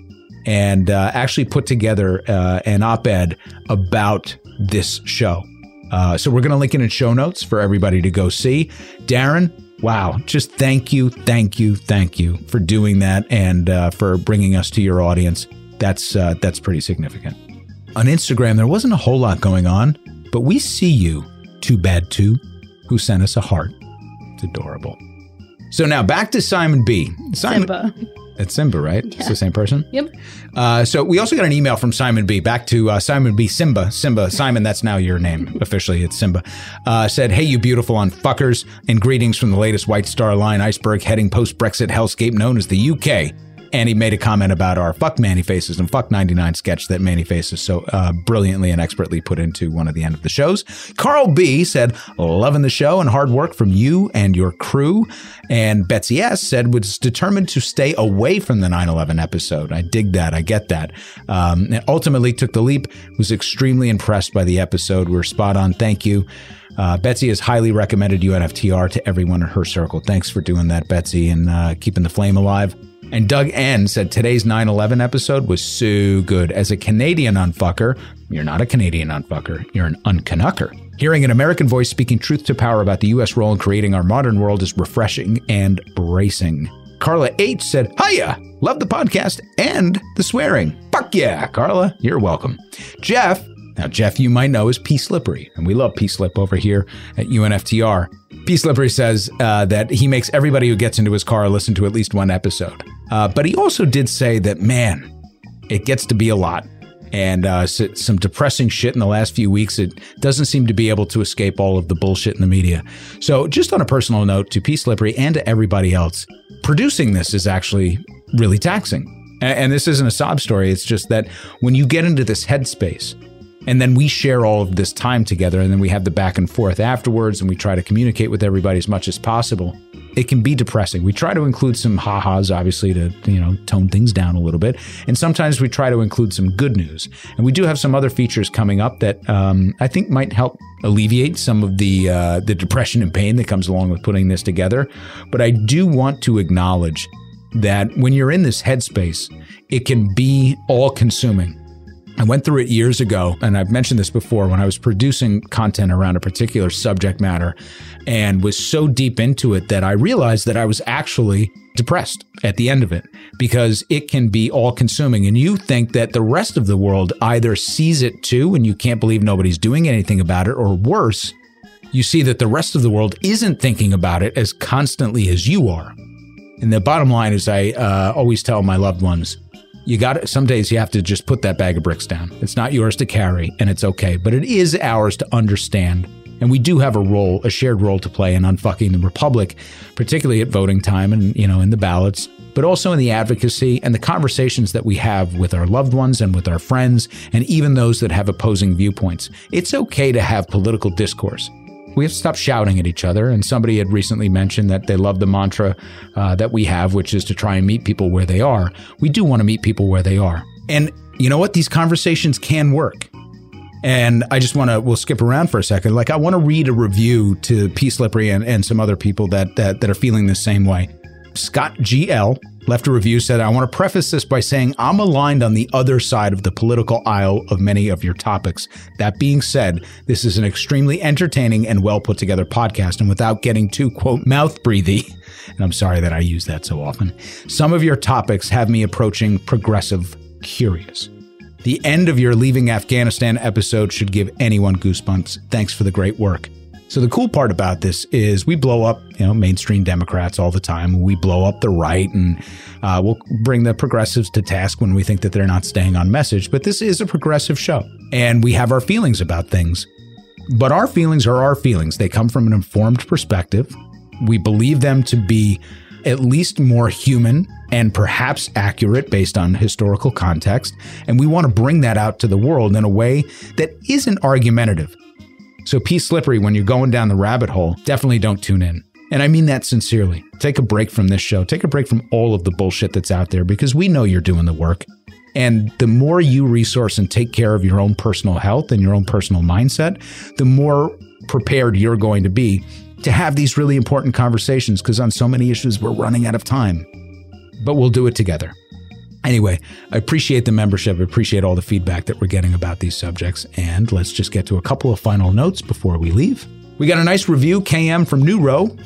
and uh, actually put together uh, an op ed about this show. Uh, so we're going to link it in show notes for everybody to go see. Darren, wow, just thank you, thank you, thank you for doing that and uh, for bringing us to your audience. That's uh, that's pretty significant. On Instagram, there wasn't a whole lot going on, but we see you, too bad too, who sent us a heart. It's adorable. So now back to Simon B. Simon, Simba. It's Simba, right? It's the same person. Yep. Uh, so we also got an email from Simon B. Back to uh, Simon B. Simba. Simba. Simon, that's now your name officially. It's Simba. Uh, said, "Hey, you beautiful on fuckers, and greetings from the latest White Star Line iceberg heading post-Brexit hellscape known as the UK." And he made a comment about our fuck Manny Faces and fuck 99 sketch that Manny Faces so uh, brilliantly and expertly put into one of the end of the shows. Carl B said, loving the show and hard work from you and your crew. And Betsy S said, was determined to stay away from the 9 11 episode. I dig that. I get that. Um, and ultimately took the leap, was extremely impressed by the episode. We're spot on. Thank you. Uh, Betsy has highly recommended UNFTR to everyone in her circle. Thanks for doing that, Betsy, and uh, keeping the flame alive. And Doug N said today's 9 11 episode was so good. As a Canadian unfucker, you're not a Canadian unfucker, you're an uncanucker. Hearing an American voice speaking truth to power about the U.S. role in creating our modern world is refreshing and bracing. Carla H said, Hiya! Love the podcast and the swearing. Fuck yeah, Carla. You're welcome. Jeff, now Jeff, you might know is P Slippery, and we love P Slip over here at UNFTR. P Slippery says uh, that he makes everybody who gets into his car listen to at least one episode. Uh, but he also did say that, man, it gets to be a lot. And uh, some depressing shit in the last few weeks. It doesn't seem to be able to escape all of the bullshit in the media. So, just on a personal note to P Slippery and to everybody else, producing this is actually really taxing. And this isn't a sob story. It's just that when you get into this headspace, and then we share all of this time together, and then we have the back and forth afterwards, and we try to communicate with everybody as much as possible. It can be depressing. We try to include some ha-has, obviously, to you know tone things down a little bit, and sometimes we try to include some good news. And we do have some other features coming up that um, I think might help alleviate some of the uh, the depression and pain that comes along with putting this together. But I do want to acknowledge that when you're in this headspace, it can be all-consuming. I went through it years ago, and I've mentioned this before when I was producing content around a particular subject matter and was so deep into it that I realized that I was actually depressed at the end of it because it can be all consuming. And you think that the rest of the world either sees it too and you can't believe nobody's doing anything about it, or worse, you see that the rest of the world isn't thinking about it as constantly as you are. And the bottom line is, I uh, always tell my loved ones, you got it. Some days you have to just put that bag of bricks down. It's not yours to carry, and it's okay. But it is ours to understand. And we do have a role, a shared role to play in unfucking the republic, particularly at voting time and you know in the ballots, but also in the advocacy and the conversations that we have with our loved ones and with our friends, and even those that have opposing viewpoints. It's okay to have political discourse we have to stop shouting at each other. And somebody had recently mentioned that they love the mantra uh, that we have, which is to try and meet people where they are. We do want to meet people where they are. And you know what? These conversations can work. And I just want to, we'll skip around for a second. Like, I want to read a review to P. Slippery and, and some other people that, that, that are feeling the same way. Scott GL left a review said, I want to preface this by saying I'm aligned on the other side of the political aisle of many of your topics. That being said, this is an extremely entertaining and well put together podcast. And without getting too, quote, mouth breathy, and I'm sorry that I use that so often, some of your topics have me approaching progressive curious. The end of your Leaving Afghanistan episode should give anyone goosebumps. Thanks for the great work. So the cool part about this is we blow up, you know, mainstream Democrats all the time. We blow up the right, and uh, we'll bring the progressives to task when we think that they're not staying on message. But this is a progressive show, and we have our feelings about things. But our feelings are our feelings. They come from an informed perspective. We believe them to be at least more human and perhaps accurate based on historical context. And we want to bring that out to the world in a way that isn't argumentative. So, P. Slippery, when you're going down the rabbit hole, definitely don't tune in. And I mean that sincerely. Take a break from this show. Take a break from all of the bullshit that's out there because we know you're doing the work. And the more you resource and take care of your own personal health and your own personal mindset, the more prepared you're going to be to have these really important conversations because on so many issues, we're running out of time. But we'll do it together. Anyway, I appreciate the membership. I appreciate all the feedback that we're getting about these subjects. And let's just get to a couple of final notes before we leave. We got a nice review. KM from New Row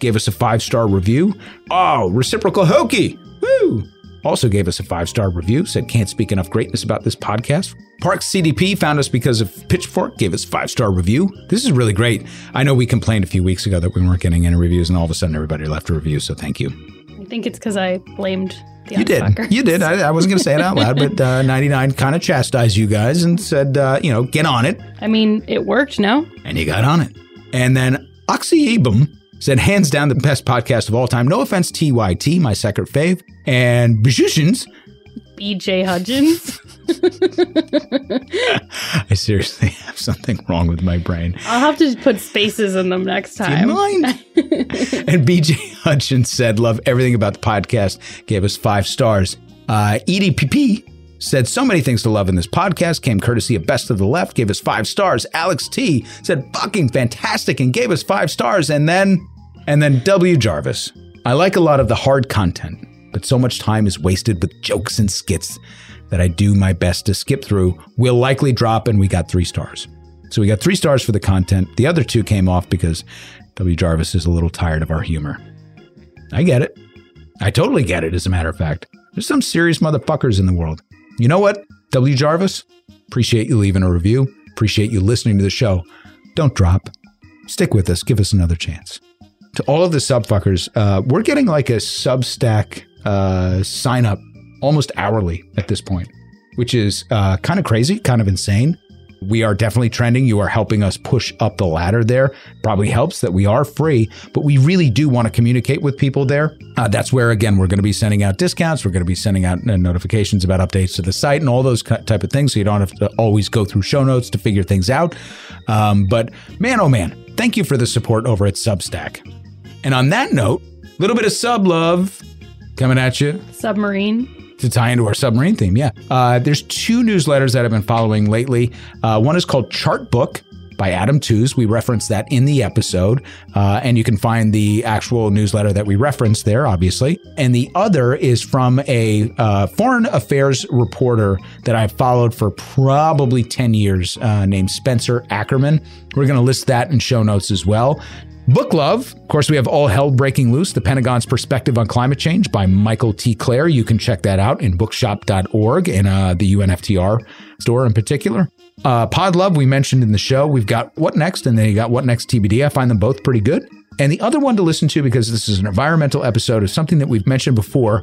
gave us a five star review. Oh, reciprocal hokey. Woo! Also gave us a five star review, said can't speak enough greatness about this podcast. Parks CDP found us because of Pitchfork, gave us five star review. This is really great. I know we complained a few weeks ago that we weren't getting any reviews, and all of a sudden everybody left a review, so thank you. I think it's because I blamed You did. You did. I, I wasn't going to say it out loud, but uh, 99 kind of chastised you guys and said, uh, you know, get on it. I mean, it worked, no? And you got on it. And then Oxy Abum said, hands down, the best podcast of all time. No offense, TYT, my second fave. And Bajushins, BJ Hudgens. I seriously have something wrong with my brain. I'll have to put spaces in them next Do you time. mind? and BJ Hutchins said, Love everything about the podcast, gave us five stars. Uh, EDPP said so many things to love in this podcast, came courtesy of Best of the Left, gave us five stars. Alex T said, fucking fantastic, and gave us five stars. And then, and then W Jarvis. I like a lot of the hard content, but so much time is wasted with jokes and skits that I do my best to skip through. We'll likely drop, and we got three stars. So we got three stars for the content. The other two came off because W. Jarvis is a little tired of our humor. I get it. I totally get it, as a matter of fact. There's some serious motherfuckers in the world. You know what, W. Jarvis? Appreciate you leaving a review. Appreciate you listening to the show. Don't drop. Stick with us. Give us another chance. To all of the subfuckers, uh, we're getting like a Substack uh, sign up almost hourly at this point, which is uh, kind of crazy, kind of insane. We are definitely trending. You are helping us push up the ladder there. Probably helps that we are free, but we really do want to communicate with people there. Uh, that's where, again, we're going to be sending out discounts. We're going to be sending out uh, notifications about updates to the site and all those type of things. So you don't have to always go through show notes to figure things out. Um, but man, oh man, thank you for the support over at Substack. And on that note, a little bit of sub love coming at you Submarine. to tie into our submarine theme. Yeah. Uh, there's two newsletters that I've been following lately. Uh, one is called Chart Book by Adam Tooze. We referenced that in the episode, uh, and you can find the actual newsletter that we referenced there, obviously. And the other is from a uh, foreign affairs reporter that I've followed for probably 10 years uh, named Spencer Ackerman. We're going to list that in show notes as well. Book Love. Of course, we have All Hell Breaking Loose, The Pentagon's Perspective on Climate Change by Michael T. Klare. You can check that out in bookshop.org and uh, the UNFTR store in particular. Uh, Pod Love, we mentioned in the show. We've got What Next, and then you got What Next TBD. I find them both pretty good. And the other one to listen to, because this is an environmental episode, is something that we've mentioned before,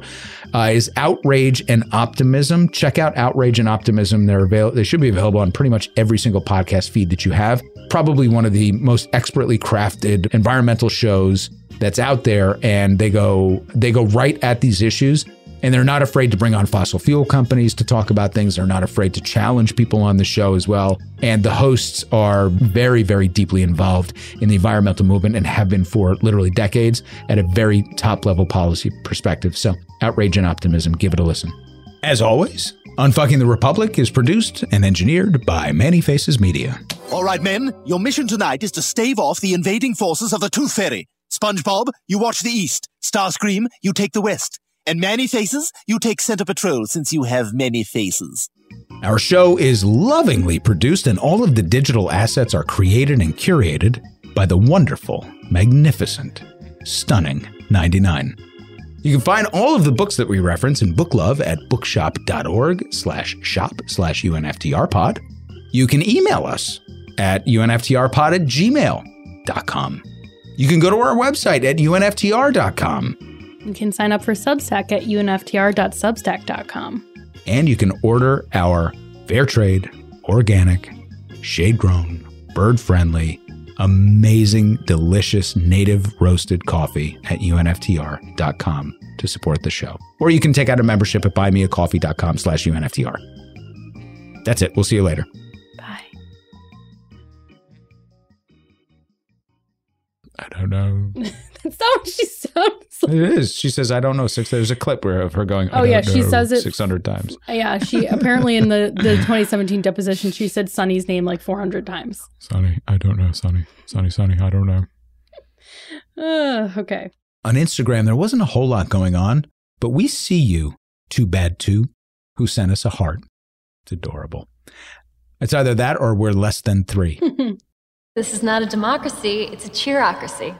uh, is Outrage and Optimism. Check out Outrage and Optimism. They're avail- They should be available on pretty much every single podcast feed that you have. Probably one of the most expertly crafted environmental shows that's out there, and they go they go right at these issues. And they're not afraid to bring on fossil fuel companies to talk about things. They're not afraid to challenge people on the show as well. And the hosts are very, very deeply involved in the environmental movement and have been for literally decades at a very top level policy perspective. So, outrage and optimism, give it a listen. As always, Unfucking the Republic is produced and engineered by Manny Faces Media. All right, men, your mission tonight is to stave off the invading forces of the Tooth Fairy. SpongeBob, you watch the east. Starscream, you take the west. And Many Faces, you take Center Patrol since you have many faces. Our show is lovingly produced, and all of the digital assets are created and curated by the wonderful, magnificent, stunning 99. You can find all of the books that we reference in Book Love at bookshop.org slash shop slash UNFTRpod. You can email us at UNFTRpod at gmail.com. You can go to our website at UNFTR.com. You can sign up for Substack at unftr.substack.com. And you can order our fair trade, organic, shade grown, bird friendly, amazing, delicious native roasted coffee at unftr.com to support the show. Or you can take out a membership at buymeacoffee.com slash unftr. That's it. We'll see you later. I don't know. That's not what she sounds like. It is. She says, I don't know. Six. There's a clip where of her going, I Oh, yeah, don't she know, says it- 600 times. Yeah, she apparently in the, the 2017 deposition, she said Sunny's name like 400 times. Sunny, I don't know. Sunny, Sunny, Sunny, I don't know. Uh, okay. On Instagram, there wasn't a whole lot going on, but we see you, Too Bad Too, who sent us a heart. It's adorable. It's either that or we're less than three. This is not a democracy, it's a cheerocracy.